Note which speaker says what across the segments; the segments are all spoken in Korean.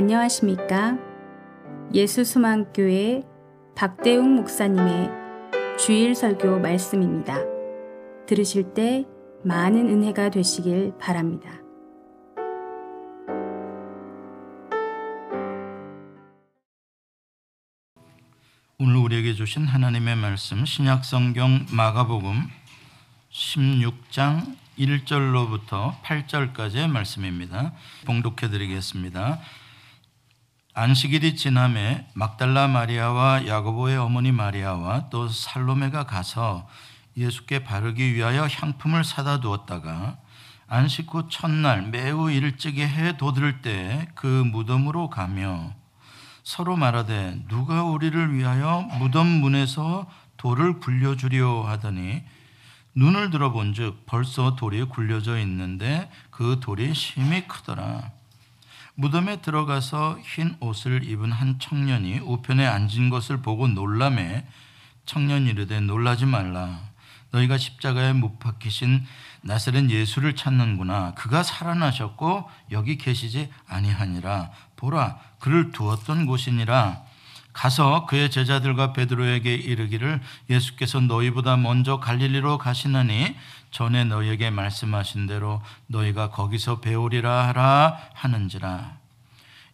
Speaker 1: 안녕하십니까? 예수수망교회 박대웅 목사님의 주일 설교 말씀입니다. 들으실 때 많은 은혜가 되시길 바랍니다.
Speaker 2: 오늘 우리에게 주신 하나님의 말씀 신약성경 마가복음 16장 1절로부터 8절까지의 말씀입니다. 봉독해 드리겠습니다. 안식일이 지남에 막달라 마리아와 야고보의 어머니 마리아와 또 살로메가 가서 예수께 바르기 위하여 향품을 사다 두었다가 안식 후 첫날 매우 일찍이 해 돋을 때 그 무덤으로 가며 서로 말하되 누가 우리를 위하여 무덤 문에서 돌을 굴려주려 하더니 눈을 들어본즉 벌써 돌이 굴려져 있는데 그 돌이 심히 크더라. 무덤에 들어가서 흰 옷을 입은 한 청년이 우편에 앉은 것을 보고 놀라매 청년이 이르되 놀라지 말라. 너희가 십자가에 못 박히신 나사렛 예수를 찾는구나. 그가 살아나셨고 여기 계시지 아니하니라. 보라, 그를 두었던 곳이니라. 가서 그의 제자들과 베드로에게 이르기를 예수께서 너희보다 먼저 갈릴리로 가시나니 전에 너희에게 말씀하신 대로 너희가 거기서 배우리라 하라 하는지라.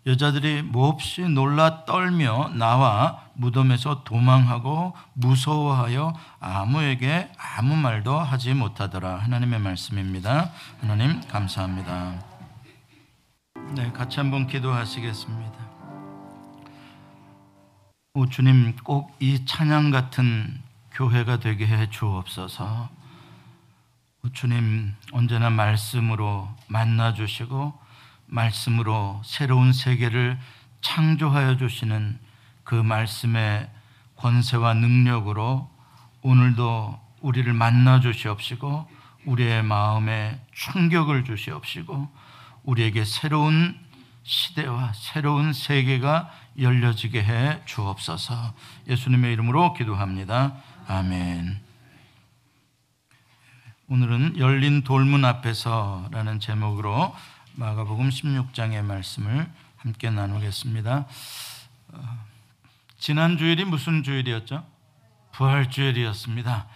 Speaker 2: 여자들이 몹시 놀라 떨며 나와 무덤에서 도망하고 무서워하여 아무에게 아무 말도 하지 못하더라. 하나님의 말씀입니다. 하나님 감사합니다. 네 같이 한번 기도하시겠습니다 오 주님 꼭 이 찬양 같은 교회가 되게 해 주옵소서. 오 주님 언제나 말씀으로 만나 주시고 말씀으로 새로운 세계를 창조하여 주시는 그 말씀의 권세와 능력으로 오늘도 우리를 만나 주시옵시고 우리의 마음에 충격을 주시옵시고 우리에게 새로운 시대와 새로운 세계가 열려지게 해 주옵소서. 예수님의 이름으로 기도합니다. 아멘. 오늘은 열린 돌문 앞에서라는 제목으로 마가복음 16장의 말씀을 함께 나누겠습니다. 어, 지난 주일이 무슨 주일이었죠? 부활 주일이었습니다.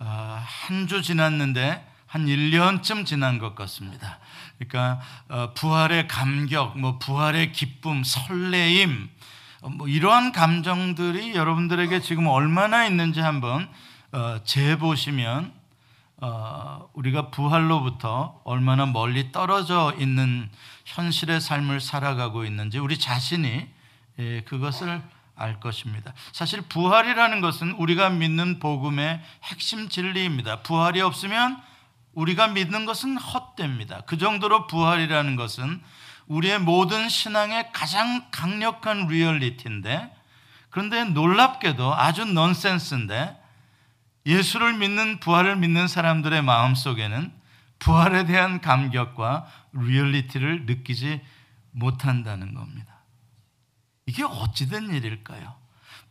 Speaker 2: 어, 한주 지났는데 한 1년쯤 지난 것 같습니다. 그러니까 어, 부활의 감격, 뭐 부활의 기쁨, 설레임, 어, 뭐 이러한 감정들이 여러분들에게 지금 얼마나 있는지 한번 어, 재보시면 우리가 부활로부터 얼마나 멀리 떨어져 있는 현실의 삶을 살아가고 있는지 우리 자신이 예, 그것을 알 것입니다. 사실 부활이라는 것은 우리가 믿는 복음의 핵심 진리입니다. 부활이 없으면 우리가 믿는 것은 헛됩니다. 그 정도로 부활이라는 것은 우리의 모든 신앙의 가장 강력한 리얼리티인데 그런데 놀랍게도 아주 넌센스인데 예수를 믿는 부활을 믿는 사람들의 마음 속에는 부활에 대한 감격과 리얼리티를 느끼지 못한다는 겁니다. 이게 어찌된 일일까요?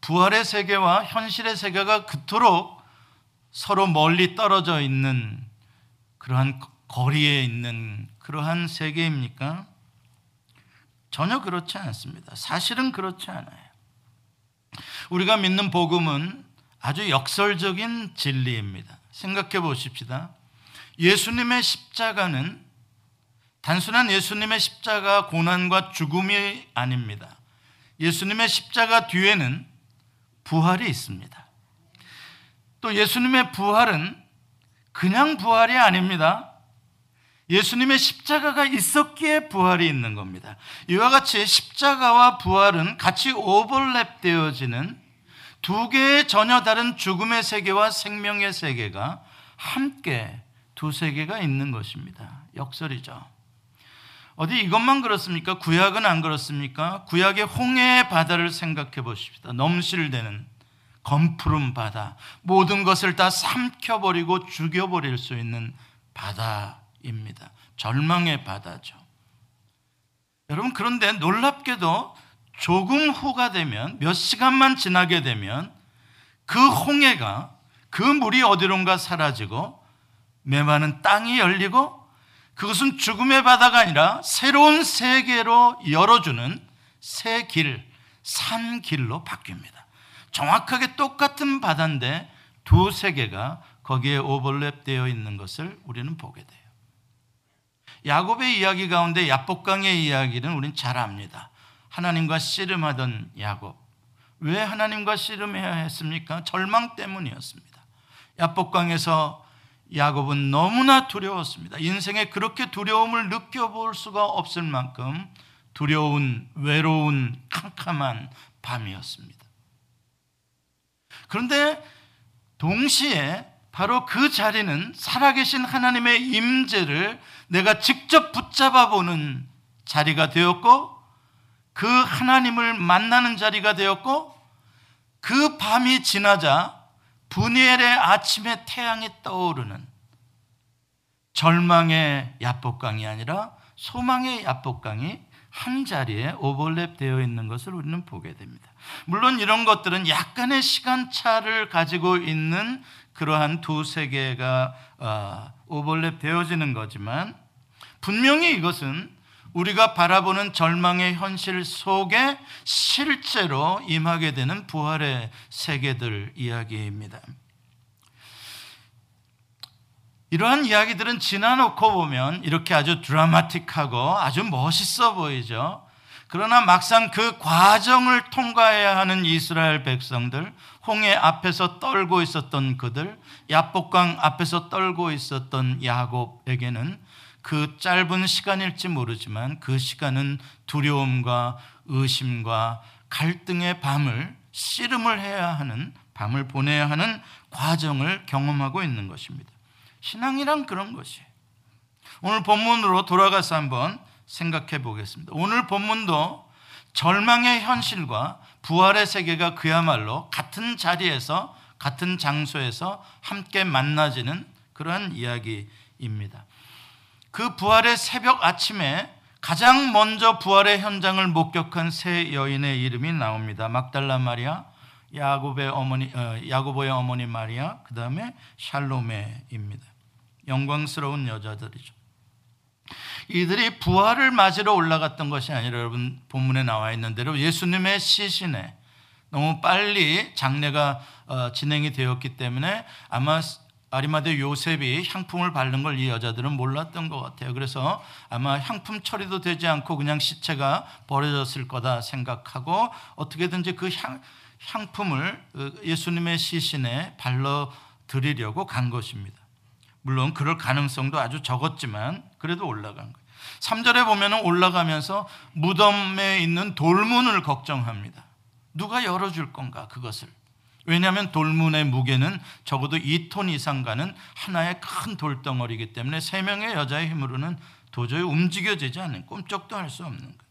Speaker 2: 부활의 세계와 현실의 세계가 그토록 서로 멀리 떨어져 있는 그러한 거리에 있는 그러한 세계입니까? 전혀 그렇지 않습니다. 사실은 그렇지 않아요. 우리가 믿는 복음은 아주 역설적인 진리입니다. 생각해 보십시다. 예수님의 십자가는 단순한 예수님의 십자가 고난과 죽음이 아닙니다. 예수님의 십자가 뒤에는 부활이 있습니다. 또 예수님의 부활은 그냥 부활이 아닙니다. 예수님의 십자가가 있었기에 부활이 있는 겁니다. 이와 같이 십자가와 부활은 같이 오버랩 되어지는 두 개의 전혀 다른 죽음의 세계와 생명의 세계가 함께 두 세계가 있는 것입니다. 역설이죠. 어디 이것만 그렇습니까? 구약은 안 그렇습니까? 구약의 홍해의 바다를 생각해 보십시다. 넘실대는 검푸른 바다, 모든 것을 다 삼켜버리고 죽여버릴 수 있는 바다입니다. 절망의 바다죠. 여러분, 그런데 놀랍게도 조금 후가 되면, 몇 시간만 지나게 되면 그 홍해가 그 물이 어디론가 사라지고 메마른 땅이 열리고 그것은 죽음의 바다가 아니라 새로운 세계로 열어주는 새 길, 산 길로 바뀝니다. 정확하게 똑같은 바다인데 두 세계가 거기에 오버랩되어 있는 것을 우리는 보게 돼요. 야곱의 이야기 가운데 야복강의 이야기는 우린 잘 압니다. 하나님과 씨름하던 야곱. 왜 하나님과 씨름해야 했습니까? 절망 때문이었습니다. 야복강에서 야곱은 너무나 두려웠습니다. 인생에 그렇게 두려움을 느껴볼 수가 없을 만큼 두려운, 외로운, 캄캄한 밤이었습니다. 그런데 동시에 바로 그 자리는 살아계신 하나님의 임재를 내가 직접 붙잡아 보는 자리가 되었고 그 하나님을 만나는 자리가 되었고 그 밤이 지나자 분이엘의 아침에 태양이 떠오르는 절망의 야복강이 아니라 소망의 야복강이 한 자리에 오버랩 되어 있는 것을 우리는 보게 됩니다. 물론 이런 것들은 약간의 시간차를 가지고 있는 그러한 두 세계가 어, 오버랩 되어지는 거지만 분명히 이것은 우리가 바라보는 절망의 현실 속에 실제로 임하게 되는 부활의 세계들 이야기입니다. 이러한 이야기들은 지나놓고 보면 이렇게 아주 드라마틱하고 아주 멋있어 보이죠. 그러나 막상 그 과정을 통과해야 하는 이스라엘 백성들, 홍해 앞에서 떨고 있었던 그들, 야복강 앞에서 떨고 있었던 야곱에게는 그 짧은 시간일지 모르지만 그 시간은 두려움과 의심과 갈등의 밤을 씨름을 해야 하는 밤을 보내야 하는 과정을 경험하고 있는 것입니다. 신앙이란 그런 것이에요. 오늘 본문으로 돌아가서 한번 생각해 보겠습니다. 오늘 본문도 절망의 현실과 부활의 세계가 그야말로 같은 자리에서 같은 장소에서 함께 만나지는 그러한 이야기입니다. 그 부활의 새벽 아침에 가장 먼저 부활의 현장을 목격한 세 여인의 이름이 나옵니다. 막달라 마리아, 야곱의 어머니, 어, 야고보의 어머니 마리아, 그 다음에 샬로메입니다. 영광스러운 여자들이죠. 이들이 부활을 맞으러 올라갔던 것이 아니라 여러분 본문에 나와 있는 대로 예수님의 시신에 너무 빨리 장례가 어, 진행이 되었기 때문에 아마 아리마대 요셉이 향품을 바른 걸 이 여자들은 몰랐던 것 같아요. 그래서 아마 향품 처리도 되지 않고 그냥 시체가 버려졌을 거다 생각하고 어떻게든지 그 향, 향품을 어, 예수님의 시신에 발라 드리려고 간 것입니다. 물론 그럴 가능성도 아주 적었지만 그래도 올라간 거예요. 3절에 보면 올라가면서 무덤에 있는 돌문을 걱정합니다. 누가 열어줄 건가 그것을. 왜냐하면 돌문의 무게는 적어도 2톤 이상 가는 하나의 큰 돌덩어리이기 때문에 세 명의 여자의 힘으로는 도저히 움직여지지 않는 꿈쩍도 할 수 없는 거예요.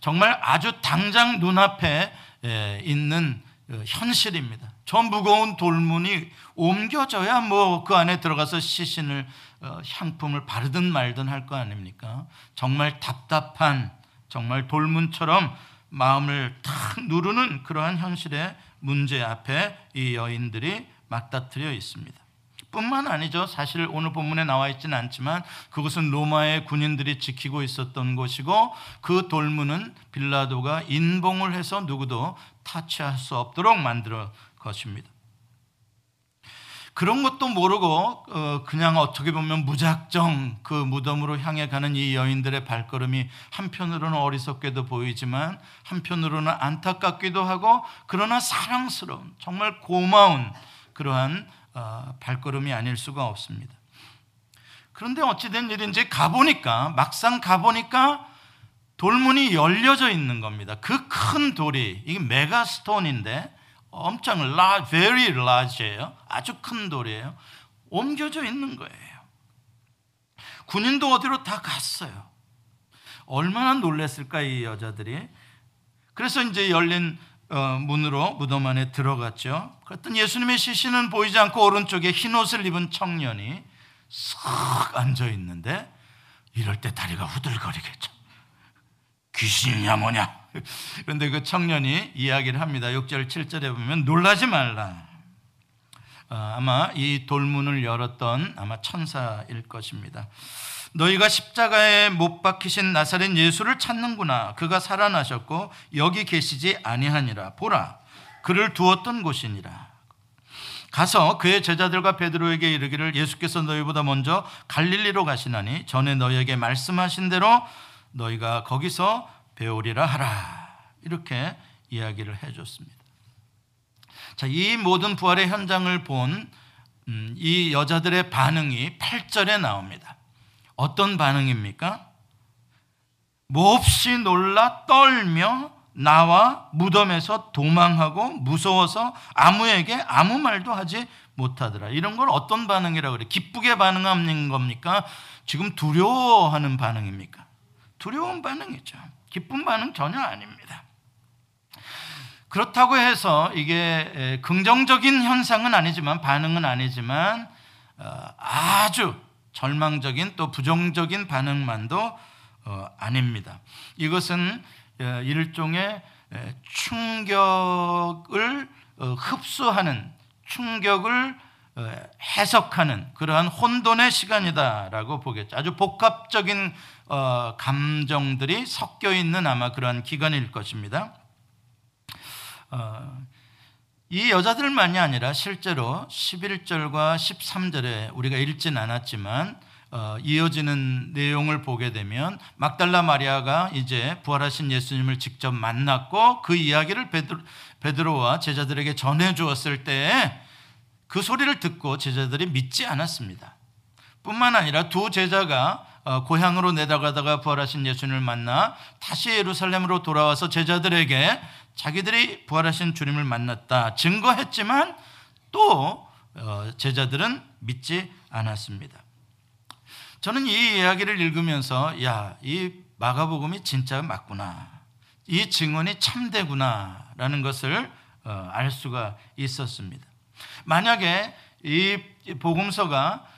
Speaker 2: 정말 아주 당장 눈앞에 있는 어, 현실입니다. 저 무거운 돌문이 옮겨져야 뭐 그 안에 들어가서 시신을 어, 향품을 바르든 말든 할 거 아닙니까? 정말 답답한 정말 돌문처럼 마음을 탁 누르는 그러한 현실의 문제 앞에 이 여인들이 맞닥뜨려 있습니다. 뿐만 아니죠. 사실 오늘 본문에 나와 있지는 않지만 그것은 로마의 군인들이 지키고 있었던 곳이고 그 돌문은 빌라도가 인봉을 해서 누구도 타치할 수 없도록 만들어 것입니다. 그런 것도 모르고 어, 그냥 어떻게 보면 무작정 그 무덤으로 향해 가는 이 여인들의 발걸음이 한편으로는 어리석게도 보이지만 한편으로는 안타깝기도 하고 그러나 사랑스러운 정말 고마운 그러한 어, 발걸음이 아닐 수가 없습니다. 그런데 어찌된 일인지 가보니까 막상 가보니까 돌문이 열려져 있는 겁니다. 그 큰 돌이 이게 메가스톤인데 엄청 large, very large예요. 아주 큰 돌이에요. 옮겨져 있는 거예요. 군인도 어디로 다 갔어요. 얼마나 놀랐을까 이 여자들이. 그래서 이제 열린 어, 문으로 무덤 안에 들어갔죠. 그랬더니 예수님의 시신은 보이지 않고 오른쪽에 흰 옷을 입은 청년이 싹 앉아 있는데 이럴 때 다리가 후들거리겠죠. 귀신이냐 뭐냐. 그런데 그 청년이 이야기를 합니다. 6절 7절에 보면 놀라지 말라. 어, 아마 이 돌문을 열었던 아마 천사일 것입니다. 너희가 십자가에 못 박히신 나사렛 예수를 찾는구나. 그가 살아나셨고 여기 계시지 아니하니라. 보라, 그를 두었던 곳이니라. 가서 그의 제자들과 베드로에게 이르기를 예수께서 너희보다 먼저 갈릴리로 가시나니 전에 너희에게 말씀하신 대로 너희가 거기서 배우리라 하라. 이렇게 이야기를 해 줬습니다. 자, 이 모든 부활의 현장을 본이 음, 여자들의 반응이 8절에 나옵니다. 어떤 반응입니까? 몹시 놀라 떨며 나와 무덤에서 도망하고 무서워서 아무에게 아무 말도 하지 못하더라. 이런 걸 어떤 반응이라고 그래? 기쁘게 반응하는 겁니까? 지금 두려워하는 반응입니까? 두려운 반응이죠. 기쁜 반응 전혀 아닙니다. 그렇다고 해서 이게 긍정적인 현상은 아니지만 반응은 아니지만 어, 아주 절망적인 또 부정적인 반응만도 어, 아닙니다. 이것은 어, 일종의 충격을 흡수하는 충격을 해석하는 그러한 혼돈의 시간이다라고 보겠죠. 아주 복합적인 감정들이 섞여 있는 아마 그러한 기간일 것입니다. 어, 이 여자들만이 아니라 실제로 11절과 13절에 우리가 읽진 않았지만 어, 이어지는 내용을 보게 되면 막달라 마리아가 이제 부활하신 예수님을 직접 만났고 그 이야기를 베드로, 베드로와 제자들에게 전해 주었을 때그 소리를 듣고 제자들이 믿지 않았습니다. 뿐만 아니라 두 제자가 어, 고향으로 내려가다가 부활하신 예수님을 만나 다시 예루살렘으로 돌아와서 제자들에게 자기들이 부활하신 주님을 만났다 증거했지만 또 어, 제자들은 믿지 않았습니다. 저는 이 이야기를 읽으면서 야, 이 마가복음이 진짜 맞구나. 이 증언이 참되구나라는 것을 어, 알 수가 있었습니다. 만약에 이 복음서가 어,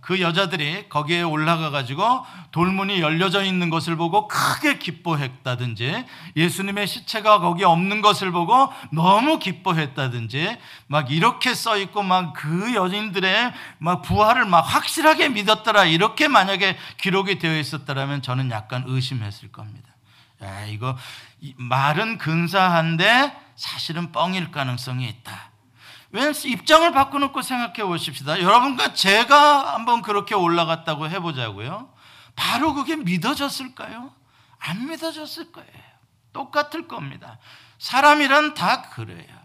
Speaker 2: 그 여자들이 거기에 올라가 가지고 돌문이 열려져 있는 것을 보고 크게 기뻐했다든지 예수님의 시체가 거기 없는 것을 보고 너무 기뻐했다든지 막 이렇게 써 있고 막 그 여인들의 막 부활을 막 확실하게 믿었더라 이렇게 만약에 기록이 되어 있었다라면 저는 약간 의심했을 겁니다. 야, 이거 말은 근사한데 사실은 뻥일 가능성이 있다. 왜냐하면 입장을 바꿔놓고 생각해 보십시다. 여러분과 제가 한번 그렇게 올라갔다고 해보자고요. 바로 그게 믿어졌을까요? 안 믿어졌을 거예요. 똑같을 겁니다. 사람이란 다 그래요.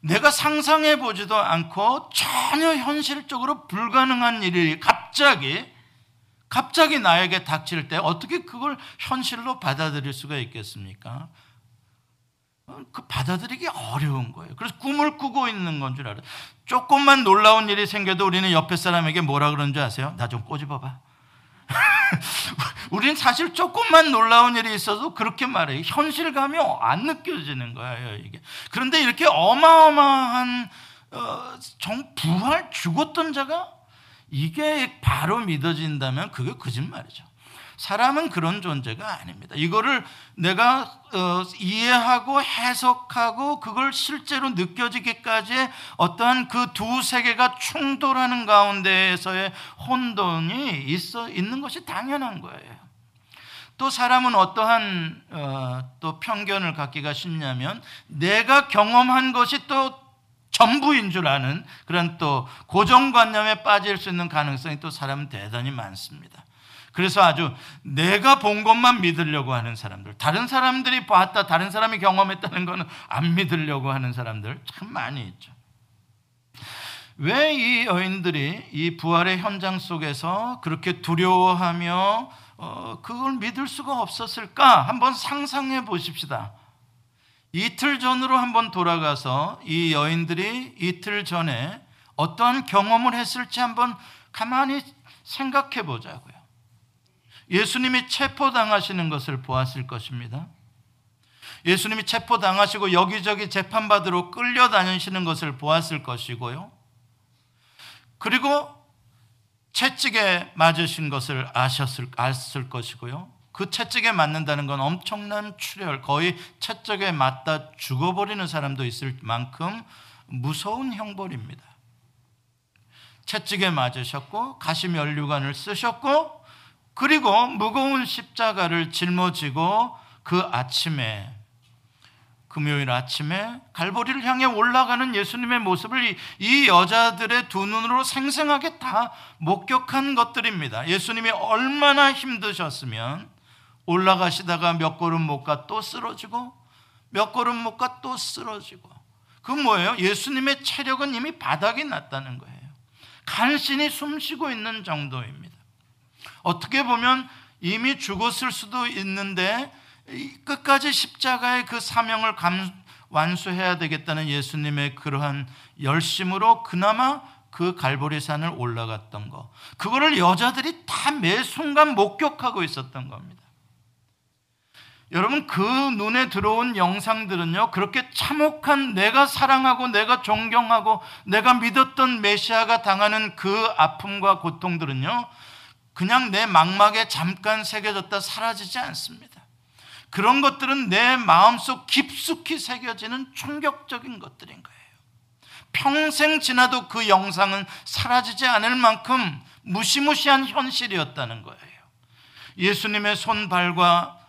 Speaker 2: 내가 상상해 보지도 않고 전혀 현실적으로 불가능한 일이 갑자기 갑자기 나에게 닥칠 때 어떻게 그걸 현실로 받아들일 수가 있겠습니까? 그 받아들이기 어려운 거예요. 그래서 꿈을 꾸고 있는 건 줄 알아요. 조금만 놀라운 일이 생겨도 우리는 옆에 사람에게 뭐라 그러는 줄 아세요? 나 좀 꼬집어봐. 우리는 사실 조금만 놀라운 일이 있어도 그렇게 말해요. 현실감이 안 느껴지는 거예요, 이게. 그런데 이렇게 어마어마한 어, 정 부활 죽었던 자가 이게 바로 믿어진다면 그게 거짓말이죠. 사람은 그런 존재가 아닙니다. 이거를 내가 어, 이해하고 해석하고 그걸 실제로 느껴지기까지 어떠한 그 두 세계가 충돌하는 가운데에서의 혼돈이 있어 있는 것이 당연한 거예요. 또 사람은 어떠한 어, 또 편견을 갖기가 쉽냐면 내가 경험한 것이 또 전부인 줄 아는 그런 또 고정관념에 빠질 수 있는 가능성이 또 사람은 대단히 많습니다. 그래서 아주 내가 본 것만 믿으려고 하는 사람들, 다른 사람들이 봤다, 다른 사람이 경험했다는 것은 안 믿으려고 하는 사람들 참 많이 있죠. 왜 이 여인들이 이 부활의 현장 속에서 그렇게 두려워하며 어, 그걸 믿을 수가 없었을까? 한번 상상해 보십시다. 이틀 전으로 한번 돌아가서 이 여인들이 이틀 전에 어떠한 경험을 했을지 한번 가만히 생각해 보자고요. 예수님이 체포당하시는 것을 보았을 것입니다. 예수님이 체포당하시고 여기저기 재판받으러 끌려다니시는 것을 보았을 것이고요. 그리고 채찍에 맞으신 것을 아셨을, 아을 것이고요. 그 채찍에 맞는다는 건 엄청난 출혈, 거의 채찍에 맞다 죽어버리는 사람도 있을 만큼 무서운 형벌입니다. 채찍에 맞으셨고 가시면류관을 쓰셨고 그리고 무거운 십자가를 짊어지고 그 아침에 금요일 아침에 갈보리를 향해 올라가는 예수님의 모습을 이 여자들의 두 눈으로 생생하게 다 목격한 것들입니다. 예수님이 얼마나 힘드셨으면 올라가시다가 몇 걸음 못 가 또 쓰러지고 몇 걸음 못 가 또 쓰러지고 그 뭐예요? 예수님의 체력은 이미 바닥이 났다는 거예요. 간신히 숨 쉬고 있는 정도입니다. 어떻게 보면 이미 죽었을 수도 있는데 끝까지 십자가의 그 사명을 감, 완수해야 되겠다는 예수님의 그러한 열심으로 그나마 그 갈보리산을 올라갔던 거. 그거를 여자들이 다 매 순간 목격하고 있었던 겁니다. 여러분 그 눈에 들어온 영상들은요 그렇게 참혹한 내가 사랑하고 내가 존경하고 내가 믿었던 메시아가 당하는 그 아픔과 고통들은요 그냥 내 망막에 잠깐 새겨졌다 사라지지 않습니다. 그런 것들은 내 마음속 깊숙이 새겨지는 충격적인 것들인 거예요. 평생 지나도 그 영상은 사라지지 않을 만큼 무시무시한 현실이었다는 거예요. 예수님의 손발과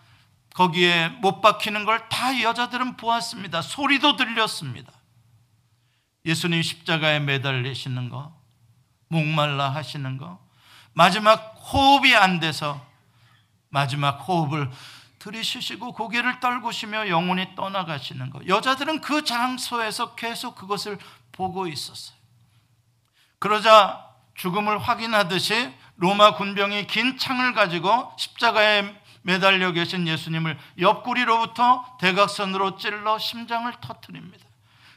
Speaker 2: 거기에 못 박히는 걸 다 여자들은 보았습니다. 소리도 들렸습니다. 예수님 십자가에 매달리시는 거, 목말라 하시는 거, 마지막 호흡이 안 돼서 마지막 호흡을 들이쉬시고 고개를 떨구시며 영혼이 떠나가시는 거. 여자들은 그 장소에서 계속 그것을 보고 있었어요. 그러자 죽음을 확인하듯이 로마 군병이 긴 창을 가지고 십자가에 매달려 계신 예수님을 옆구리로부터 대각선으로 찔러 심장을 터뜨립니다.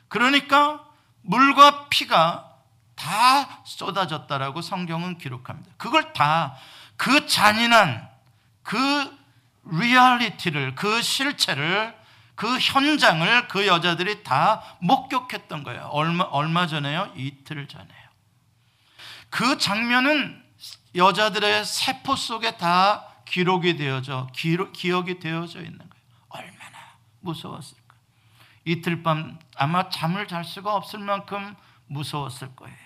Speaker 2: 그러니까 물과 피가 다 쏟아졌다라고 성경은 기록합니다. 그걸 다 그 잔인한 그 리얼리티를 그 실체를 그 현장을 그 여자들이 다 목격했던 거예요. 얼마 얼마 전에요? 이틀 전에요. 그 장면은 여자들의 세포 속에 다 기록이 되어져 기록, 기억이 되어져 있는 거예요. 얼마나 무서웠을까? 이틀 밤 아마 잠을 잘 수가 없을 만큼 무서웠을 거예요.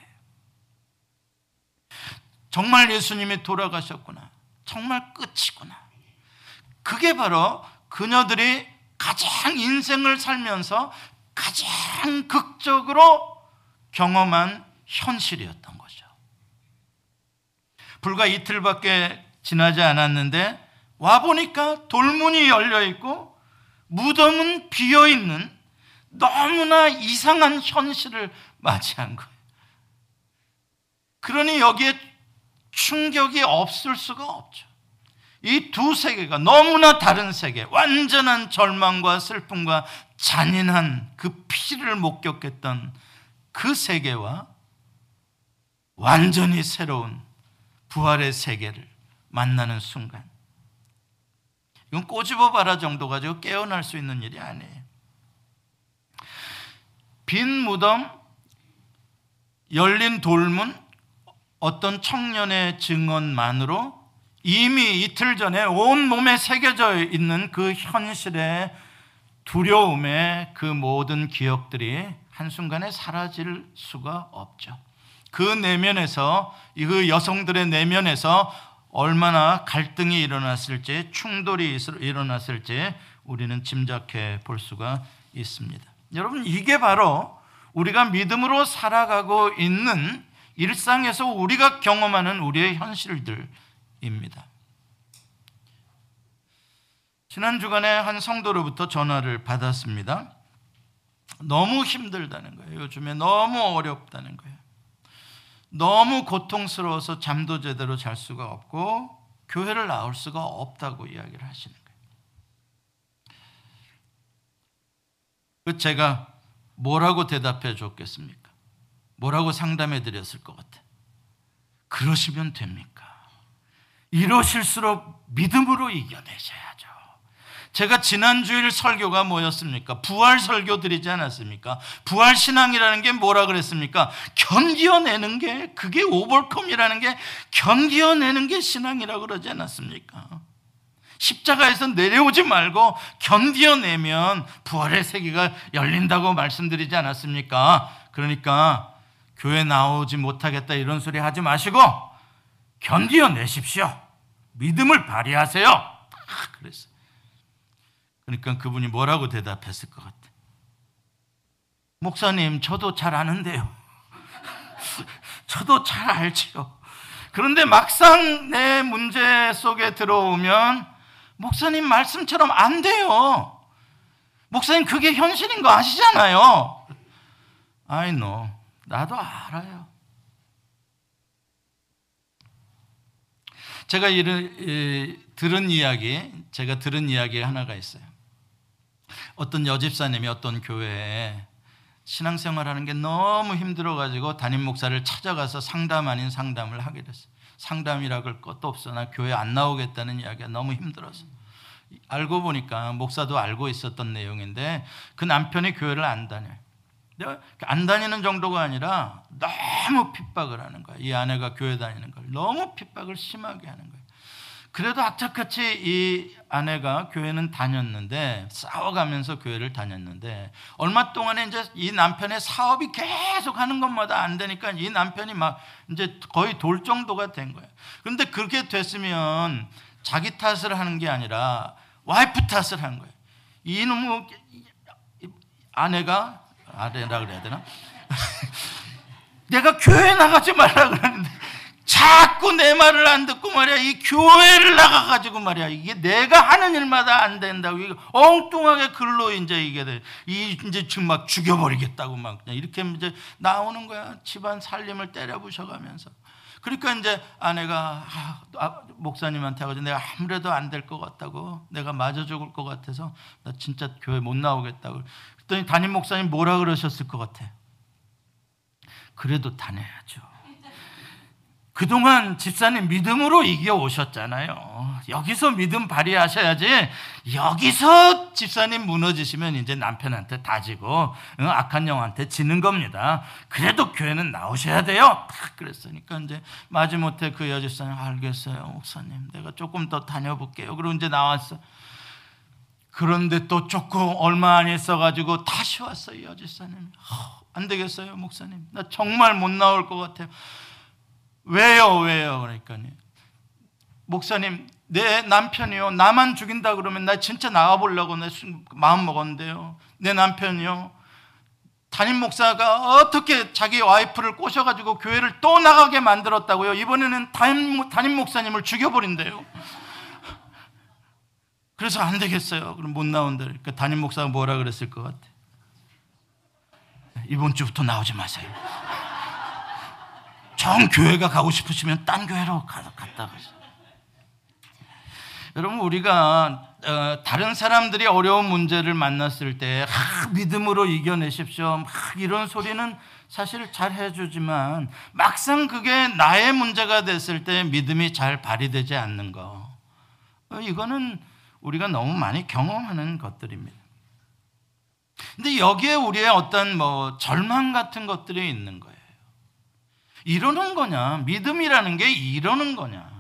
Speaker 2: 정말 예수님이 돌아가셨구나. 정말 끝이구나. 그게 바로 그녀들이 가장 인생을 살면서 가장 극적으로 경험한 현실이었던 거죠. 불과 이틀밖에 지나지 않았는데 와 보니까 돌문이 열려 있고 무덤은 비어 있는 너무나 이상한 현실을 맞이한 거예요. 그러니 여기에 충격이 없을 수가 없죠. 이 두 세계가 너무나 다른 세계, 완전한 절망과 슬픔과 잔인한 그 피를 목격했던 그 세계와 완전히 새로운 부활의 세계를 만나는 순간. 이건 꼬집어 봐라 정도 가지고 깨어날 수 있는 일이 아니에요. 빈 무덤, 열린 돌문, 어떤 청년의 증언만으로 이미 이틀 전에 온 몸에 새겨져 있는 그 현실의 두려움의 그 모든 기억들이 한순간에 사라질 수가 없죠. 그 내면에서, 그 여성들의 내면에서 얼마나 갈등이 일어났을지, 충돌이 일어났을지 우리는 짐작해 볼 수가 있습니다. 여러분, 이게 바로 우리가 믿음으로 살아가고 있는 일상에서 우리가 경험하는 우리의 현실들, 입니다. 지난 주간에 한 성도로부터 전화를 받았습니다. 너무 힘들다는 거예요. 요즘에 너무 어렵다는 거예요. 너무 고통스러워서 잠도 제대로 잘 수가 없고 교회를 나올 수가 없다고 이야기를 하시는 거예요. 제가 뭐라고 대답해 줬겠습니까? 뭐라고 상담해 드렸을 것 같아? 그러시면 됩니까? 이러실수록 믿음으로 이겨내셔야죠. 제가 지난주일 설교가 뭐였습니까? 부활 설교 드리지 않았습니까? 부활 신앙이라는 게 뭐라 그랬습니까? 견디어내는 게, 그게 오버컴이라는 게 견디어내는 게 신앙이라고 그러지 않았습니까? 십자가에서 내려오지 말고 견디어내면 부활의 세계가 열린다고 말씀드리지 않았습니까? 그러니까 교회 나오지 못하겠다 이런 소리 하지 마시고 견디어 내십시오. 믿음을 발휘하세요. 아, 그랬어요. 그러니까 그분이 뭐라고 대답했을 것 같아. 목사님, 저도 잘 아는데요. 저도 잘 알지요. 그런데 막상 내 문제 속에 들어오면 목사님 말씀처럼 안 돼요. 목사님 그게 현실인 거 아시잖아요. I know. 나도 알아요. 제가 이를, 이, 들은 이야기, 제가 들은 이야기 하나가 있어요. 어떤 여집사님이 어떤 교회에 신앙생활 하는 게 너무 힘들어가지고 담임 목사를 찾아가서 상담 아닌 상담을 하게 됐어요. 상담이라 할 것도 없어. 나 교회 안 나오겠다는 이야기가 너무 힘들어서. 알고 보니까 목사도 알고 있었던 내용인데 그 남편이 교회를 안 다녀요. 안 다니는 정도가 아니라 너무 핍박을 하는 거야. 이 아내가 교회 다니는 걸 너무 핍박을 심하게 하는 거야. 그래도 악착같이 이 아내가 교회는 다녔는데 싸워가면서 교회를 다녔는데 얼마 동안에 이제 이 남편의 사업이 계속 하는 것마다 안 되니까 이 남편이 막 이제 거의 돌 정도가 된 거예요. 그런데 그렇게 됐으면 자기 탓을 하는 게 아니라 와이프 탓을 한 거예요. 이놈의 아내가 아내라 그래야 되나? 내가 교회 나가지 말라 그러는데 자꾸 내 말을 안 듣고 말이야. 이 교회를 나가가지고 말이야. 이게 내가 하는 일마다 안 된다고. 이거 엉뚱하게 글로 이제 이게 돼. 이 이제 지금 막 죽여버리겠다고 막 이렇게 이제 나오는 거야. 집안 살림을 때려 부셔가면서. 그러니까 이제 아내가 아, 아, 목사님한테 하고 내가 아무래도 안 될 것 같다고 내가 맞아 죽을 것 같아서 나 진짜 교회 못 나오겠다고 그랬더니 담임 목사님 뭐라 그러셨을 것 같아? 그래도 다녀야죠. 그동안 집사님 믿음으로 이겨 오셨잖아요. 여기서 믿음 발휘하셔야지. 여기서 집사님 무너지시면 이제 남편한테 다지고 악한 영한테 지는 겁니다. 그래도 교회는 나오셔야 돼요. 그랬으니까 이제 마지못해 그 여집사님 알겠어요, 목사님. 내가 조금 더 다녀볼게요. 그리고 이제 나왔어. 그런데 또 조금 얼마 안 있어가지고 다시 왔어요, 여집사님. 안 되겠어요, 목사님. 나 정말 못 나올 것 같아요. 왜요? 왜요? 그러니까 목사님 내 남편이요 나만 죽인다 그러면 나 진짜 나가보려고 내 마음 먹었는데요 내 남편이요 담임 목사가 어떻게 자기 와이프를 꼬셔가지고 교회를 또 나가게 만들었다고요 이번에는 담임, 담임 목사님을 죽여버린대요 그래서 안 되겠어요. 그럼 못 나온다 그러니까 담임 목사가 뭐라 그랬을 것 같아? 이번 주부터 나오지 마세요. 정 교회가 가고 싶으시면 딴 교회로 갔다 가세요. 여러분 우리가 어, 다른 사람들이 어려운 문제를 만났을 때 아, 믿음으로 이겨내십시오. 막 이런 소리는 사실 잘 해주지만 막상 그게 나의 문제가 됐을 때 믿음이 잘 발휘되지 않는 거. 어, 이거는 우리가 너무 많이 경험하는 것들입니다. 근데 여기에 우리의 어떤 뭐 절망 같은 것들이 있는 거예요. 이러는 거냐? 믿음이라는 게 이러는 거냐?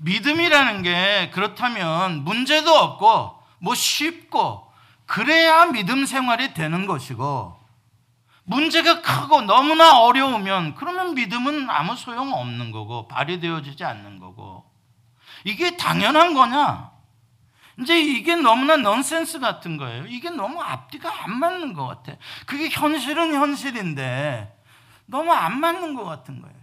Speaker 2: 믿음이라는 게 그렇다면 문제도 없고 뭐 쉽고 그래야 믿음 생활이 되는 것이고 문제가 크고 너무나 어려우면 그러면 믿음은 아무 소용 없는 거고 발휘되어지지 않는 거고 이게 당연한 거냐? 이제 이게 너무나 넌센스 같은 거예요. 이게 너무 앞뒤가 안 맞는 것 같아. 그게 현실은 현실인데 너무 안 맞는 것 같은 거예요.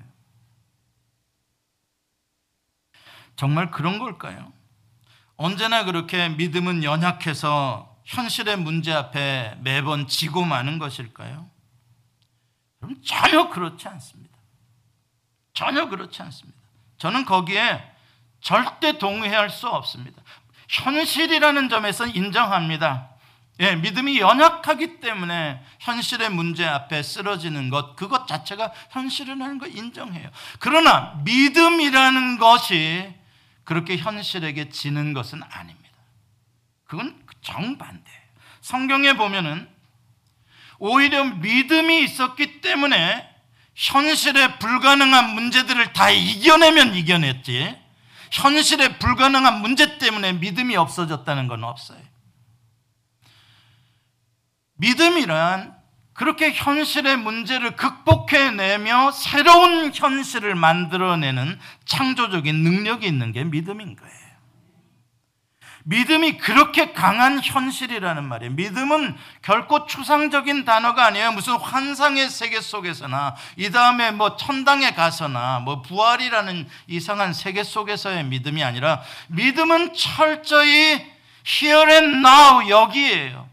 Speaker 2: 정말 그런 걸까요? 언제나 그렇게 믿음은 연약해서 현실의 문제 앞에 매번 지고 마는 것일까요? 그럼 전혀 그렇지 않습니다. 전혀 그렇지 않습니다. 저는 거기에 절대 동의할 수 없습니다. 현실이라는 점에서 인정합니다. 예, 믿음이 연약하기 때문에 현실의 문제 앞에 쓰러지는 것, 그것 자체가 현실이라는 걸 인정해요. 그러나 믿음이라는 것이 그렇게 현실에게 지는 것은 아닙니다. 그건 정반대예요. 성경에 보면은 오히려 믿음이 있었기 때문에 현실에 불가능한 문제들을 다 이겨내면 이겨냈지, 현실에 불가능한 문제 때문에 믿음이 없어졌다는 건 없어요. 믿음이란 그렇게 현실의 문제를 극복해내며 새로운 현실을 만들어내는 창조적인 능력이 있는 게 믿음인 거예요. 믿음이 그렇게 강한 현실이라는 말이에요. 믿음은 결코 추상적인 단어가 아니에요. 무슨 환상의 세계 속에서나 이 다음에 뭐 천당에 가서나 뭐 부활이라는 이상한 세계 속에서의 믿음이 아니라 믿음은 철저히 here and now 여기에요.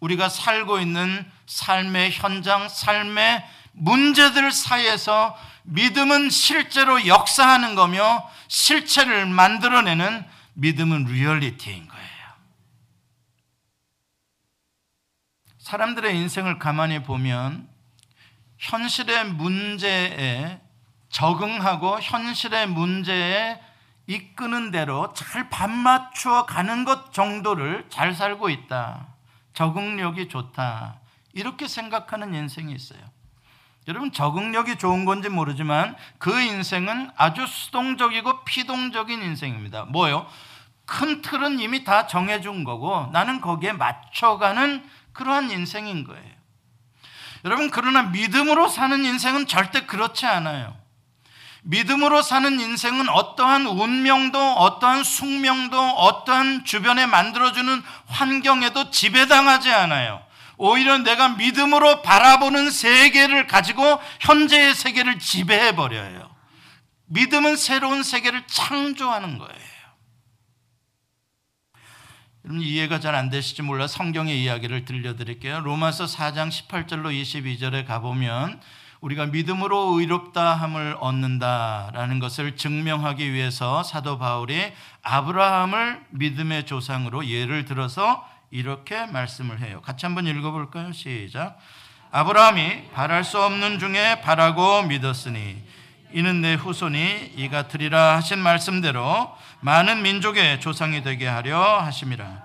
Speaker 2: 우리가 살고 있는 삶의 현장, 삶의 문제들 사이에서 믿음은 실제로 역사하는 거며 실체를 만들어내는 믿음은 리얼리티인 거예요. 사람들의 인생을 가만히 보면 현실의 문제에 적응하고 현실의 문제에 이끄는 대로 잘 반맞추어 가는 것 정도를 잘 살고 있다. 적응력이 좋다. 이렇게 생각하는 인생이 있어요. 여러분 적응력이 좋은 건지 모르지만 그 인생은 아주 수동적이고 피동적인 인생입니다. 뭐요? 큰 틀은 이미 다 정해준 거고 나는 거기에 맞춰가는 그러한 인생인 거예요. 여러분 그러나 믿음으로 사는 인생은 절대 그렇지 않아요. 믿음으로 사는 인생은 어떠한 운명도 어떠한 숙명도 어떠한 주변에 만들어주는 환경에도 지배당하지 않아요. 오히려 내가 믿음으로 바라보는 세계를 가지고 현재의 세계를 지배해 버려요. 믿음은 새로운 세계를 창조하는 거예요. 여러분 이해가 잘 안 되실지 몰라 성경의 이야기를 들려드릴게요. 로마서 4장 18절로 22절에 가보면 우리가 믿음으로 의롭다 함을 얻는다라는 것을 증명하기 위해서 사도 바울이 아브라함을 믿음의 조상으로 예를 들어서 이렇게 말씀을 해요. 같이 한번 읽어볼까요? 시작. 아브라함이 바랄 수 없는 중에 바라고 믿었으니 이는 내 후손이 이가 드리라 하신 말씀대로 많은 민족의 조상이 되게 하려 하심이라.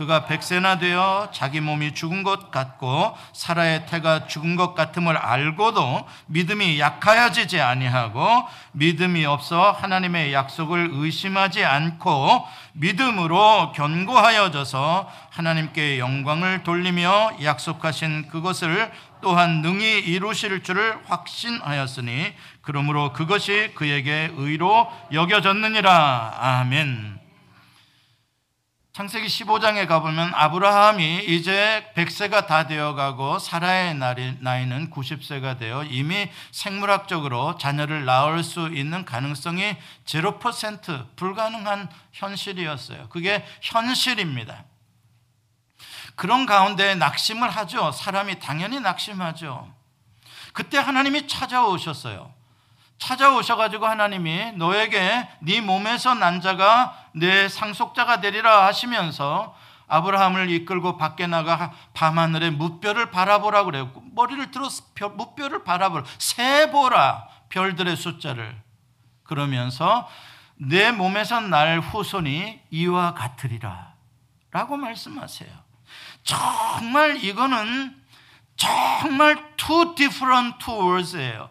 Speaker 2: 그가 백세나 되어 자기 몸이 죽은 것 같고 사라의 태가 죽은 것 같음을 알고도 믿음이 약하여지지 아니하고 믿음이 없어 하나님의 약속을 의심하지 않고 믿음으로 견고하여져서 하나님께 영광을 돌리며 약속하신 그것을 또한 능히 이루실 줄을 확신하였으니 그러므로 그것이 그에게 의로 여겨졌느니라 아멘. 창세기 15장에 가보면 아브라함이 이제 100세가 다 되어가고 사라의 나이는 90세가 되어 이미 생물학적으로 자녀를 낳을 수 있는 가능성이 0% 불가능한 현실이었어요. 그게 현실입니다. 그런 가운데 낙심을 하죠. 사람이 당연히 낙심하죠. 그때 하나님이 찾아오셨어요. 찾아오셔가지고 하나님이 너에게 네 몸에서 난 자가 내 상속자가 되리라 하시면서 아브라함을 이끌고 밖에 나가 밤하늘의 무뼈를 바라보라 그래요. 머리를 들어서 무뼈를 바라보라. 세보라 별들의 숫자를. 그러면서 내 몸에서 날 후손이 이와 같으리라. 라고 말씀하세요. 정말 이거는 정말 two different two words예요.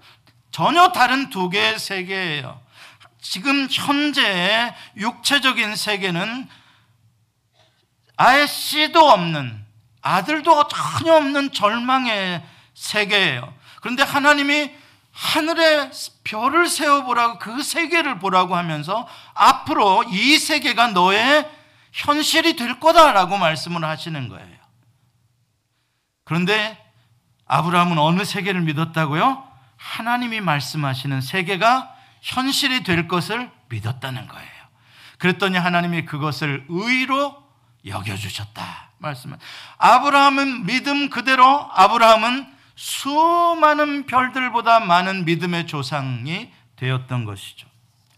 Speaker 2: 전혀 다른 두 개의 세계예요. 지금 현재의 육체적인 세계는 아예 씨도 없는 아들도 전혀 없는 절망의 세계예요. 그런데 하나님이 하늘에 별을 세워보라고 그 세계를 보라고 하면서 앞으로 이 세계가 너의 현실이 될 거다라고 말씀을 하시는 거예요. 그런데 아브라함은 어느 세계를 믿었다고요? 하나님이 말씀하시는 세계가 현실이 될 것을 믿었다는 거예요. 그랬더니 하나님이 그것을 의로 여겨주셨다. 말씀은. 아브라함은 믿음 그대로 아브라함은 수많은 별들보다 많은 믿음의 조상이 되었던 것이죠.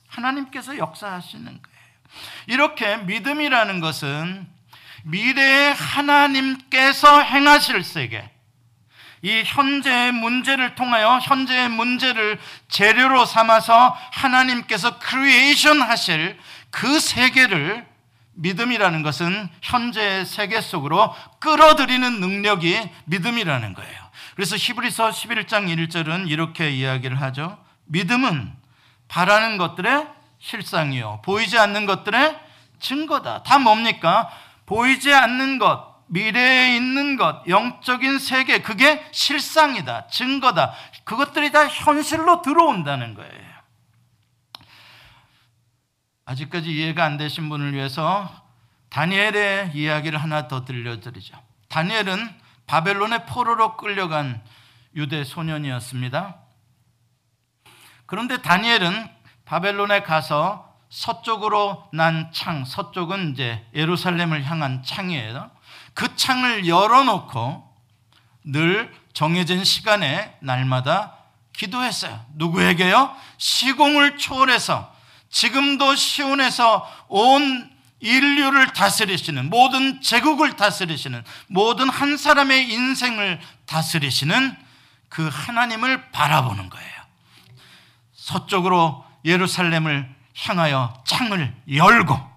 Speaker 2: 하나님께서 역사하시는 거예요. 이렇게 믿음이라는 것은 미래에 하나님께서 행하실 세계, 이 현재의 문제를 통하여 현재의 문제를 재료로 삼아서 하나님께서 creation 하실 그 세계를 믿음이라는 것은 현재의 세계 속으로 끌어들이는 능력이 믿음이라는 거예요. 그래서 히브리서 11장 1절은 이렇게 이야기를 하죠. 믿음은 바라는 것들의 실상이요. 보이지 않는 것들의 증거다. 다 뭡니까? 보이지 않는 것, 미래에 있는 것, 영적인 세계, 그게 실상이다, 증거다. 그것들이 다 현실로 들어온다는 거예요. 아직까지 이해가 안 되신 분을 위해서 다니엘의 이야기를 하나 더 들려드리죠. 다니엘은 바벨론의 포로로 끌려간 유대 소년이었습니다. 그런데 다니엘은 바벨론에 가서 서쪽으로 난 창, 서쪽은 이제 예루살렘을 향한 창이에요. 그 창을 열어놓고 늘 정해진 시간에 날마다 기도했어요. 누구에게요? 시공을 초월해서 지금도 시온에서 온 인류를 다스리시는 모든 제국을 다스리시는 모든 한 사람의 인생을 다스리시는 그 하나님을 바라보는 거예요. 서쪽으로 예루살렘을 향하여 창을 열고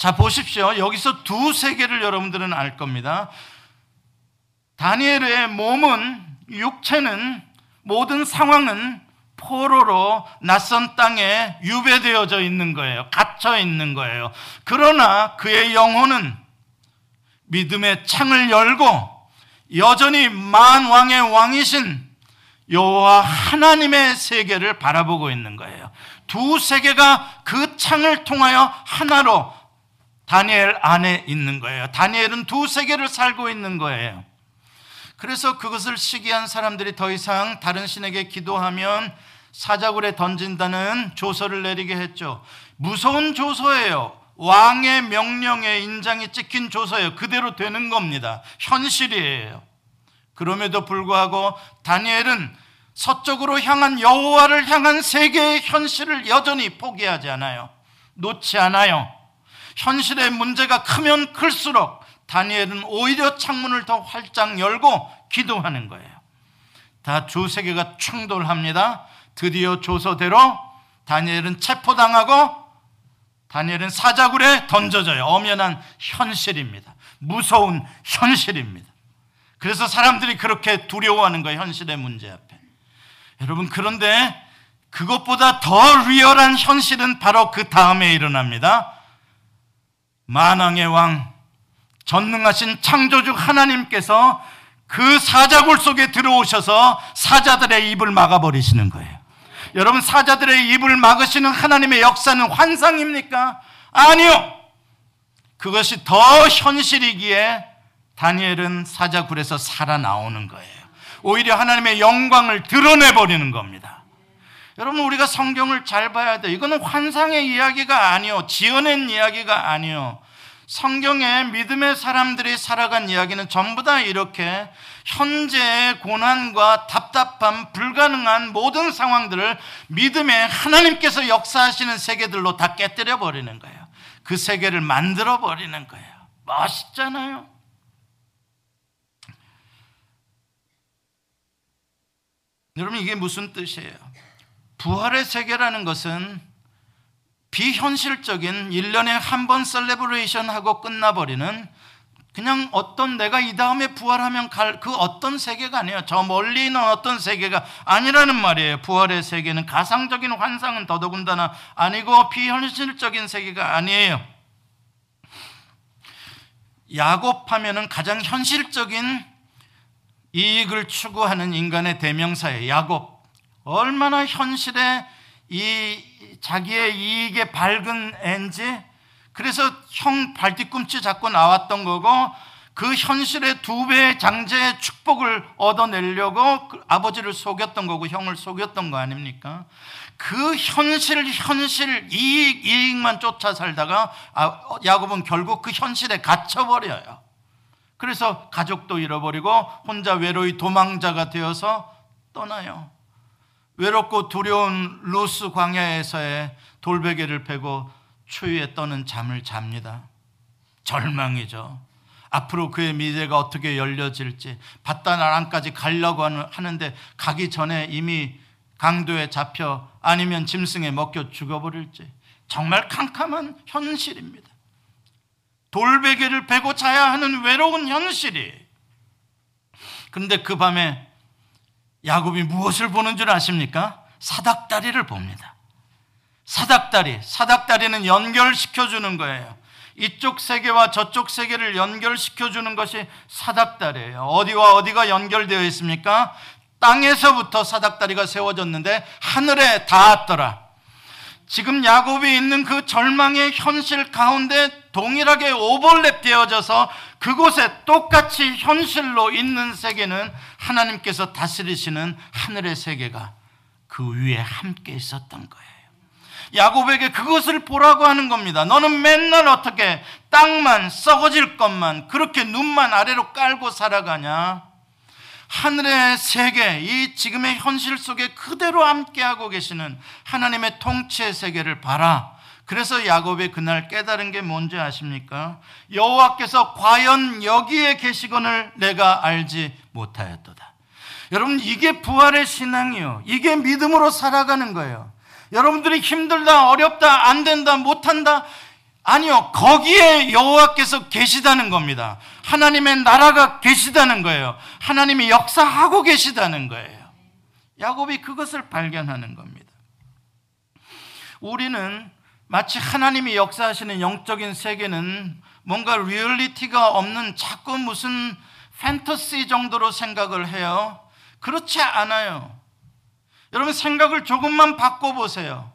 Speaker 2: 자 보십시오. 여기서 두 세계를 여러분들은 알 겁니다. 다니엘의 몸은 육체는 모든 상황은 포로로 낯선 땅에 유배되어져 있는 거예요. 갇혀 있는 거예요. 그러나 그의 영혼은 믿음의 창을 열고 여전히 만왕의 왕이신 여호와 하나님의 세계를 바라보고 있는 거예요. 두 세계가 그 창을 통하여 하나로 다니엘 안에 있는 거예요. 다니엘은 두 세계를 살고 있는 거예요. 그래서 그것을 시기한 사람들이 더 이상 다른 신에게 기도하면 사자굴에 던진다는 조서를 내리게 했죠. 무서운 조서예요. 왕의 명령에 인장이 찍힌 조서예요. 그대로 되는 겁니다. 현실이에요. 그럼에도 불구하고 다니엘은 서쪽으로 향한 여호와를 향한 세계의 현실을 여전히 포기하지 않아요. 놓지 않아요. 현실의 문제가 크면 클수록 다니엘은 오히려 창문을 더 활짝 열고 기도하는 거예요. 다 두 세계가 충돌합니다. 드디어 조서대로 다니엘은 체포당하고 다니엘은 사자굴에 던져져요. 엄연한 현실입니다. 무서운 현실입니다. 그래서 사람들이 그렇게 두려워하는 거예요. 현실의 문제 앞에. 여러분, 그런데 그것보다 더 리얼한 현실은 바로 그 다음에 일어납니다. 만왕의 왕, 전능하신 창조주 하나님께서 그 사자굴 속에 들어오셔서 사자들의 입을 막아버리시는 거예요. 여러분 사자들의 입을 막으시는 하나님의 역사는 환상입니까? 아니요. 그것이 더 현실이기에 다니엘은 사자굴에서 살아나오는 거예요. 오히려 하나님의 영광을 드러내 버리는 겁니다. 여러분 우리가 성경을 잘 봐야 돼. 이거는 환상의 이야기가 아니요. 지어낸 이야기가 아니요. 성경에 믿음의 사람들이 살아간 이야기는 전부 다 이렇게 현재의 고난과 답답함, 불가능한 모든 상황들을 믿음의 하나님께서 역사하시는 세계들로 다 깨뜨려 버리는 거예요. 그 세계를 만들어 버리는 거예요. 멋있잖아요. 여러분 이게 무슨 뜻이에요? 부활의 세계라는 것은 비현실적인 1년에 한 번 셀레브레이션 하고 끝나버리는 그냥 어떤 내가 이 다음에 부활하면 갈 그 어떤 세계가 아니에요. 저 멀리 있는 어떤 세계가 아니라는 말이에요. 부활의 세계는 가상적인 환상은 더더군다나 아니고 비현실적인 세계가 아니에요. 야곱하면은 가장 현실적인 이익을 추구하는 인간의 대명사예요. 야곱. 얼마나 현실에 이 자기의 이익에 밝은 앤지 그래서 형 발뒤꿈치 잡고 나왔던 거고 그 현실의 두 배의 장제의 축복을 얻어내려고 그 아버지를 속였던 거고 형을 속였던 거 아닙니까? 그 현실 현실 이익 이익만 쫓아 살다가 아, 야곱은 결국 그 현실에 갇혀 버려요. 그래서 가족도 잃어버리고 혼자 외로이 도망자가 되어서 떠나요. 외롭고 두려운 루스 광야에서의 돌베개를 베고 추위에 떠는 잠을 잡니다. 절망이죠. 앞으로 그의 미래가 어떻게 열려질지 바다나랑까지 가려고 하는데 가기 전에 이미 강도에 잡혀 아니면 짐승에 먹혀 죽어버릴지 정말 캄캄한 현실입니다. 돌베개를 베고 자야 하는 외로운 현실이. 그런데 그 밤에 야곱이 무엇을 보는 줄 아십니까? 사닥다리를 봅니다. 사닥다리, 사닥다리는 연결시켜 주는 거예요. 이쪽 세계와 저쪽 세계를 연결시켜 주는 것이 사닥다리예요. 어디와 어디가 연결되어 있습니까? 땅에서부터 사닥다리가 세워졌는데 하늘에 닿았더라. 지금 야곱이 있는 그 절망의 현실 가운데 동일하게 오버랩 되어져서 그곳에 똑같이 현실로 있는 세계는 하나님께서 다스리시는 하늘의 세계가 그 위에 함께 있었던 거예요. 야곱에게 그것을 보라고 하는 겁니다. 너는 맨날 어떻게 땅만 썩어질 것만 그렇게 눈만 아래로 깔고 살아가냐? 하늘의 세계, 이 지금의 현실 속에 그대로 함께하고 계시는 하나님의 통치의 세계를 봐라. 그래서 야곱이 그날 깨달은 게 뭔지 아십니까? 여호와께서 과연 여기에 계시건을 내가 알지 못하였도다. 여러분 이게 부활의 신앙이요. 이게 믿음으로 살아가는 거예요. 여러분들이 힘들다, 어렵다, 안 된다, 못 한다. 아니요. 거기에 여호와께서 계시다는 겁니다. 하나님의 나라가 계시다는 거예요. 하나님이 역사하고 계시다는 거예요. 야곱이 그것을 발견하는 겁니다. 우리는 마치 하나님이 역사하시는 영적인 세계는 뭔가 리얼리티가 없는 자꾸 무슨 판타지 정도로 생각을 해요. 그렇지 않아요. 여러분 생각을 조금만 바꿔보세요.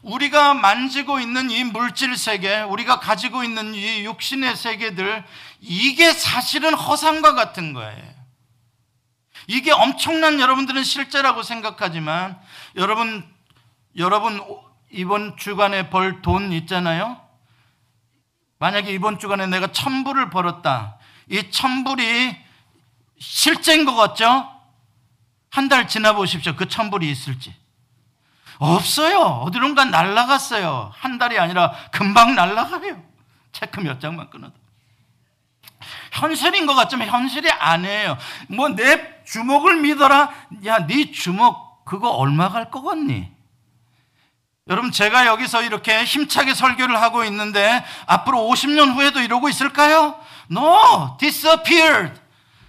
Speaker 2: 우리가 만지고 있는 이 물질 세계, 우리가 가지고 있는 이 육신의 세계들, 이게 사실은 허상과 같은 거예요. 이게 엄청난 여러분들은 실제라고 생각하지만, 여러분, 여러분, 이번 주간에 벌 돈 있잖아요? 만약에 이번 주간에 내가 천불을 벌었다. 이 천불이 실제인 것 같죠? 한 달 지나 보십시오. 그 천불이 있을지. 없어요. 어디론가 날라갔어요. 한 달이 아니라 금방 날라가요. 체크 몇 장만 끊어도. 현실인 것 같지만 현실이 아니에요. 뭐 내 주먹을 믿어라. 야, 네 주먹 그거 얼마 갈 것 같니? 여러분 제가 여기서 이렇게 힘차게 설교를 하고 있는데 앞으로 50년 후에도 이러고 있을까요? No, disappeared.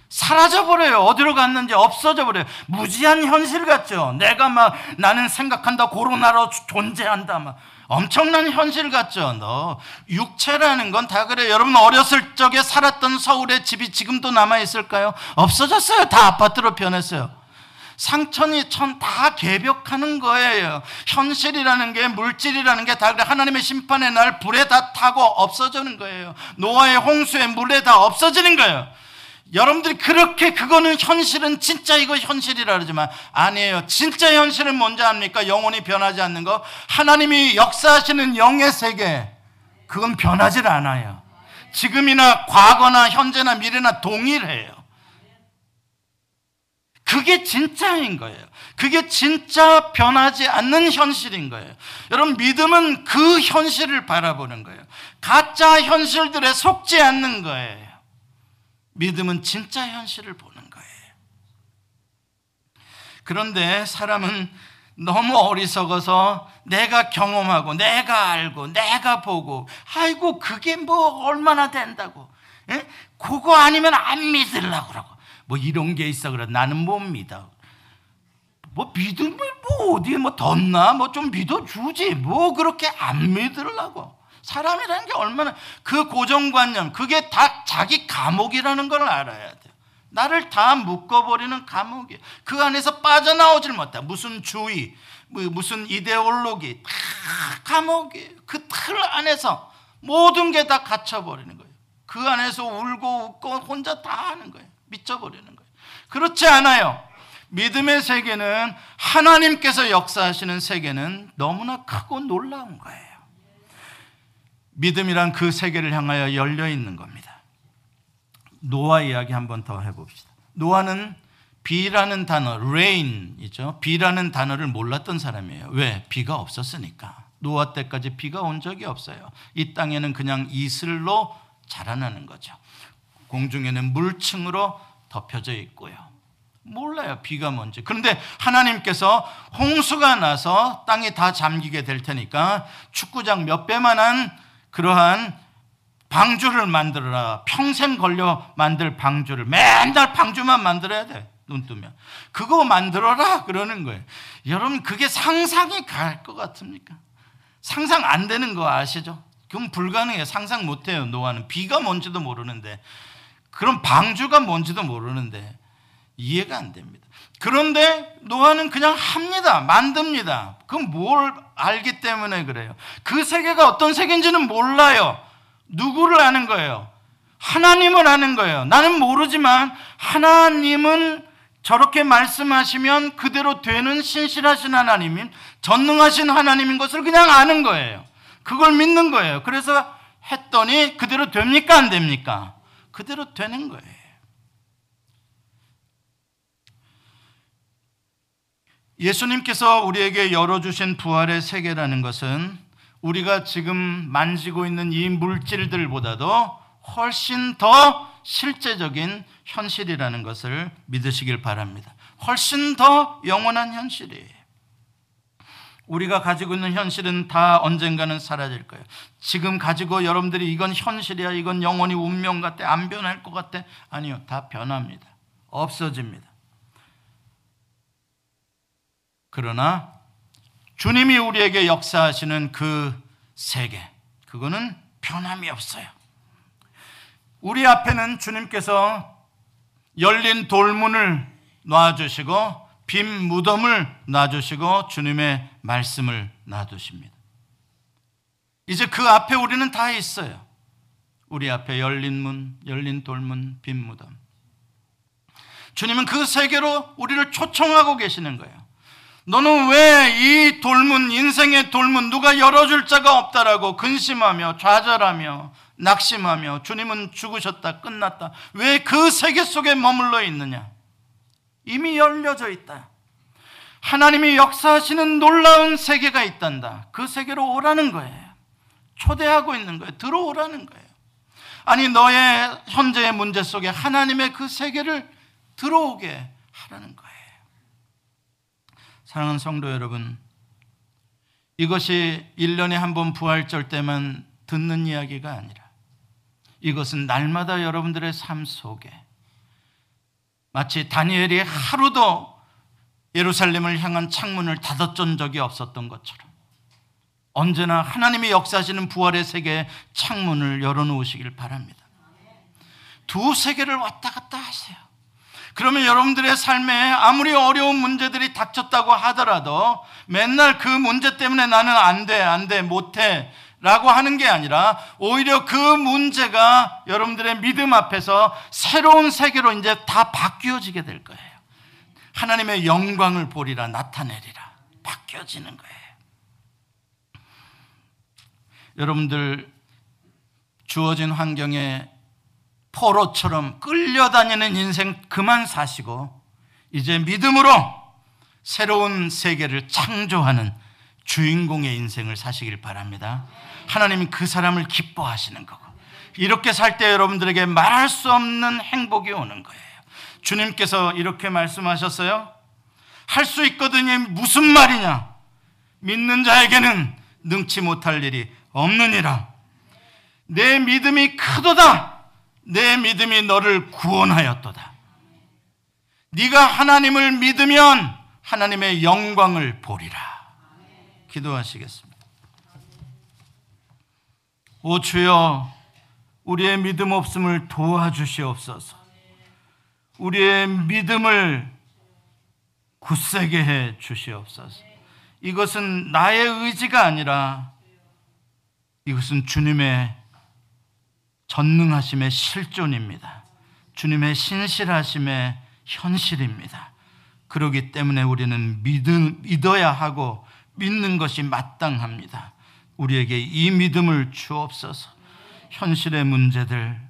Speaker 2: 사라져 버려요. 어디로 갔는지 없어져 버려요. 무지한 현실 같죠. 내가 막 나는 생각한다. 코로나로 존재한다. 막 엄청난 현실 같죠. 너 육체라는 건 다 그래. 여러분 어렸을 적에 살았던 서울의 집이 지금도 남아 있을까요? 없어졌어요. 다 아파트로 변했어요. 상천이 천 다 개벽하는 거예요. 현실이라는 게 물질이라는 게다 하나님의 심판의 날 불에 다 타고 없어지는 거예요. 노아의 홍수에 물에 다 없어지는 거예요. 여러분들이 그렇게 그거는 현실은 진짜 이거 현실이라 그러지만 아니에요. 진짜 현실은 뭔지 압니까? 영혼이 변하지 않는 거. 하나님이 역사하시는 영의 세계. 그건 변하질 않아요. 지금이나 과거나 현재나 미래나 동일해요. 그게 진짜인 거예요. 그게 진짜 변하지 않는 현실인 거예요. 여러분, 믿음은 그 현실을 바라보는 거예요. 가짜 현실들에 속지 않는 거예요. 믿음은 진짜 현실을 보는 거예요. 그런데 사람은 너무 어리석어서 내가 경험하고 내가 알고 내가 보고 아이고 그게 뭐 얼마나 된다고 예? 그거 아니면 안 믿으려고 그러고 뭐 이런 게 있어 그래 나는 못 믿어 뭐 믿음을 뭐 어디에 뭐 덧나 뭐 좀 믿어주지 뭐 그렇게 안 믿으려고 사람이라는 게 얼마나 그 고정관념, 그게 다 자기 감옥이라는 걸 알아야 돼요. 나를 다 묶어버리는 감옥이에요. 그 안에서 빠져나오질 못해. 무슨 주의, 뭐 무슨 이데올로기, 다 감옥이에요. 그틀 안에서 모든 게 다 갇혀버리는 거예요. 그 안에서 울고 웃고 혼자 다 하는 거예요. 미쳐버리는 거예요. 그렇지 않아요. 믿음의 세계는 하나님께서 역사하시는 세계는 너무나 크고 놀라운 거예요. 믿음이란 그 세계를 향하여 열려 있는 겁니다. 노아 이야기 한번 더 해봅시다. 노아는 비라는 단어, rain이죠. 비라는 단어를 몰랐던 사람이에요. 왜? 비가 없었으니까. 노아 때까지 비가 온 적이 없어요. 이 땅에는 그냥 이슬로 자라나는 거죠. 공중에는 물층으로 덮여져 있고요. 몰라요. 비가 뭔지. 그런데 하나님께서 홍수가 나서 땅이 다 잠기게 될 테니까 축구장 몇 배만한 그러한 방주를 만들어라. 평생 걸려 만들 방주를 맨날 방주만 만들어야 돼. 눈 뜨면. 그거 만들어라. 그러는 거예요. 여러분, 그게 상상이 갈 것 같습니까? 상상 안 되는 거 아시죠? 그건 불가능해요. 상상 못 해요. 노아는 비가 뭔지도 모르는데 그럼 방주가 뭔지도 모르는데 이해가 안 됩니다. 그런데 노아는 그냥 합니다. 만듭니다. 그건 뭘 알기 때문에 그래요. 그 세계가 어떤 세계인지는 몰라요. 누구를 아는 거예요? 하나님을 아는 거예요. 나는 모르지만 하나님은 저렇게 말씀하시면 그대로 되는 신실하신 하나님인 전능하신 하나님인 것을 그냥 아는 거예요. 그걸 믿는 거예요. 그래서 했더니 그대로 됩니까? 안 됩니까? 그대로 되는 거예요. 예수님께서 우리에게 열어주신 부활의 세계라는 것은 우리가 지금 만지고 있는 이 물질들보다도 훨씬 더 실제적인 현실이라는 것을 믿으시길 바랍니다. 훨씬 더 영원한 현실이에요. 우리가 가지고 있는 현실은 다 언젠가는 사라질 거예요. 지금 가지고 여러분들이 이건 현실이야, 이건 영원히 운명 같아, 안 변할 것 같아. 아니요, 다 변합니다. 없어집니다. 그러나 주님이 우리에게 역사하시는 그 세계, 그거는 변함이 없어요. 우리 앞에는 주님께서 열린 돌문을 놔주시고 빈 무덤을 놔주시고 주님의 말씀을 놔두십니다. 이제 그 앞에 우리는 다 있어요. 우리 앞에 열린 문, 열린 돌문, 빈 무덤. 주님은 그 세계로 우리를 초청하고 계시는 거예요. 너는 왜 이 돌문, 인생의 돌문, 누가 열어줄 자가 없다라고 근심하며 좌절하며 낙심하며 주님은 죽으셨다, 끝났다. 왜 그 세계 속에 머물러 있느냐? 이미 열려져 있다. 하나님이 역사하시는 놀라운 세계가 있단다. 그 세계로 오라는 거예요. 초대하고 있는 거예요. 들어오라는 거예요. 아니, 너의 현재의 문제 속에 하나님의 그 세계를 들어오게 하라는 거예요. 사랑하는 성도 여러분, 이것이 1년에 한 번 부활절 때만 듣는 이야기가 아니라 이것은 날마다 여러분들의 삶 속에 마치 다니엘이 하루도 예루살렘을 향한 창문을 닫았던 적이 없었던 것처럼 언제나 하나님이 역사하시는 부활의 세계에 창문을 열어놓으시길 바랍니다. 두 세계를 왔다 갔다 하세요. 그러면 여러분들의 삶에 아무리 어려운 문제들이 닥쳤다고 하더라도 맨날 그 문제 때문에 나는 안 돼, 안 돼, 못 해. 라고 하는 게 아니라 오히려 그 문제가 여러분들의 믿음 앞에서 새로운 세계로 이제 다 바뀌어지게 될 거예요. 하나님의 영광을 보리라 나타내리라. 바뀌어지는 거예요. 여러분들 주어진 환경에 포로처럼 끌려다니는 인생 그만 사시고 이제 믿음으로 새로운 세계를 창조하는 주인공의 인생을 사시길 바랍니다. 하나님은 그 사람을 기뻐하시는 거고 이렇게 살 때 여러분들에게 말할 수 없는 행복이 오는 거예요. 주님께서 이렇게 말씀하셨어요. 할 수 있거든요. 무슨 말이냐? 믿는 자에게는 능치 못할 일이 없느니라. 내 믿음이 크도다. 내 믿음이 너를 구원하였도다. 네가 하나님을 믿으면 하나님의 영광을 보리라. 기도하시겠습니다. 오 주여 우리의 믿음 없음을 도와주시옵소서. 우리의 믿음을 굳세게 해 주시옵소서. 이것은 나의 의지가 아니라 이것은 주님의 전능하심의 실존입니다. 주님의 신실하심의 현실입니다. 그러기 때문에 우리는 믿음, 믿어야 하고 믿는 것이 마땅합니다. 우리에게 이 믿음을 주옵소서. 현실의 문제들,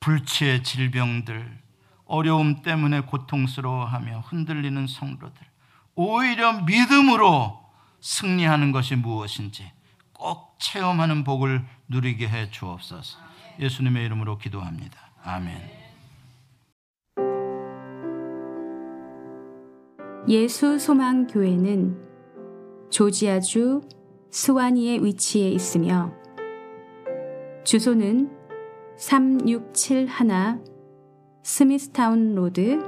Speaker 2: 불치의 질병들, 어려움 때문에 고통스러워하며 흔들리는 성도들, 오히려 믿음으로 승리하는 것이 무엇인지 꼭 체험하는 복을 누리게 해 주옵소서. 예수님의 이름으로 기도합니다. 아멘.
Speaker 1: 예수 소망 교회는 조지아주 스와니에 위치해 있으며 주소는 3671 스미스타운 로드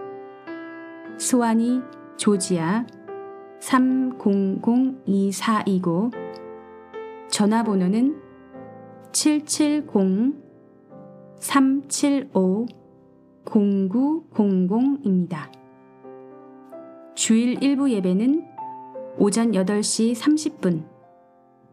Speaker 1: 스와니 조지아 30024이고 전화번호는 770-375-0900입니다. 주일 1부 예배는 오전 8시 30분,